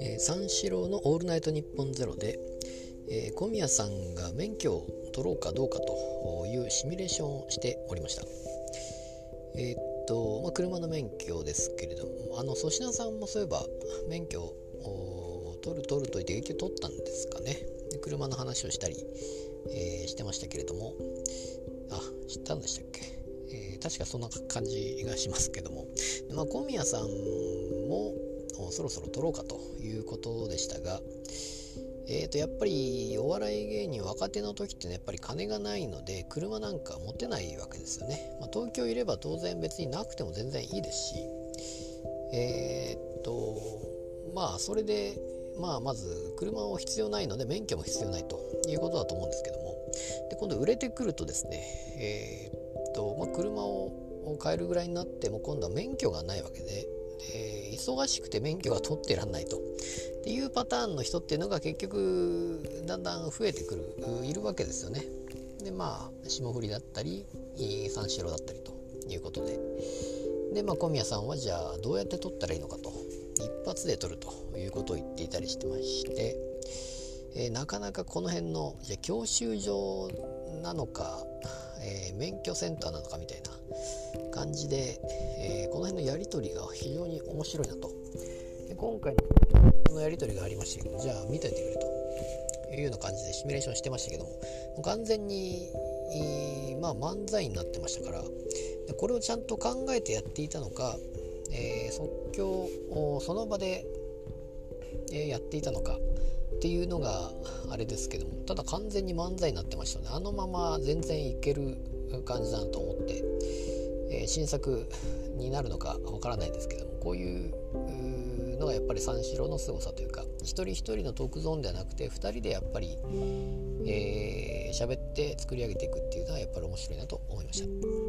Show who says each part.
Speaker 1: えー、三四郎の「オールナイトニッポンゼロで、えー、小宮さんが免許を取ろうかどうかというシミュレーションをしておりました。えー、っと、まあ、車の免許ですけれども、あの粗品さんもそういえば免許を取る取ると言って結局取ったんですかね。で車の話をしたり、え、してましたけれども、あ、知ったんでしたっけ、えー、確かそんな感じがしますけども、まあ、小宮さんもそろそろ取ろうかということでしたが、えー、とやっぱりお笑い芸人若手の時ってねやっぱり金がないので車なんか持てないわけですよね、まあ、東京いれば当然別になくても全然いいですしえー、っとまあそれでまあまず車を必要ないので免許も必要ないということだと思うんですけども。で今度売れてくるとですねえー、と、まあ、車を買えるぐらいになっても今度は免許がないわけでえ、忙しくて免許が取ってらんないと。っていうパターンの人っていうのが結局だんだん増えてくるいるわけですよね。でまあ霜降りだったり三四郎だったりということで。でまあ小宮さんはじゃあどうやって取ったらいいのかと。一発で取るということを言っていたりしてまして、えー、なかなかこの辺のじゃ教習所なのか、えー、免許センターなのかみたいな感じで、えー、この辺のやり取りが非常に面白いなと。で今回のやり取りがありましたけどじゃあ見といてくれというような感じでシミュレーションしてましたけども完全に、えー、まあ、漫才になってましたからでこれをちゃんと考えてやっていたのか、え、即興をその場で、えやっていたのかっていうのがあれですけどもただ完全に漫才になってましたねあのまま全然いける感じだなと思って、えー、新作になるのかわからないですけどもこういうのがやっぱり三四郎の凄さというか一人一人のトークゾーンではなくて2人でやっぱりえー、喋って作り上げていくっていうのはやっぱり面白いなと思いました。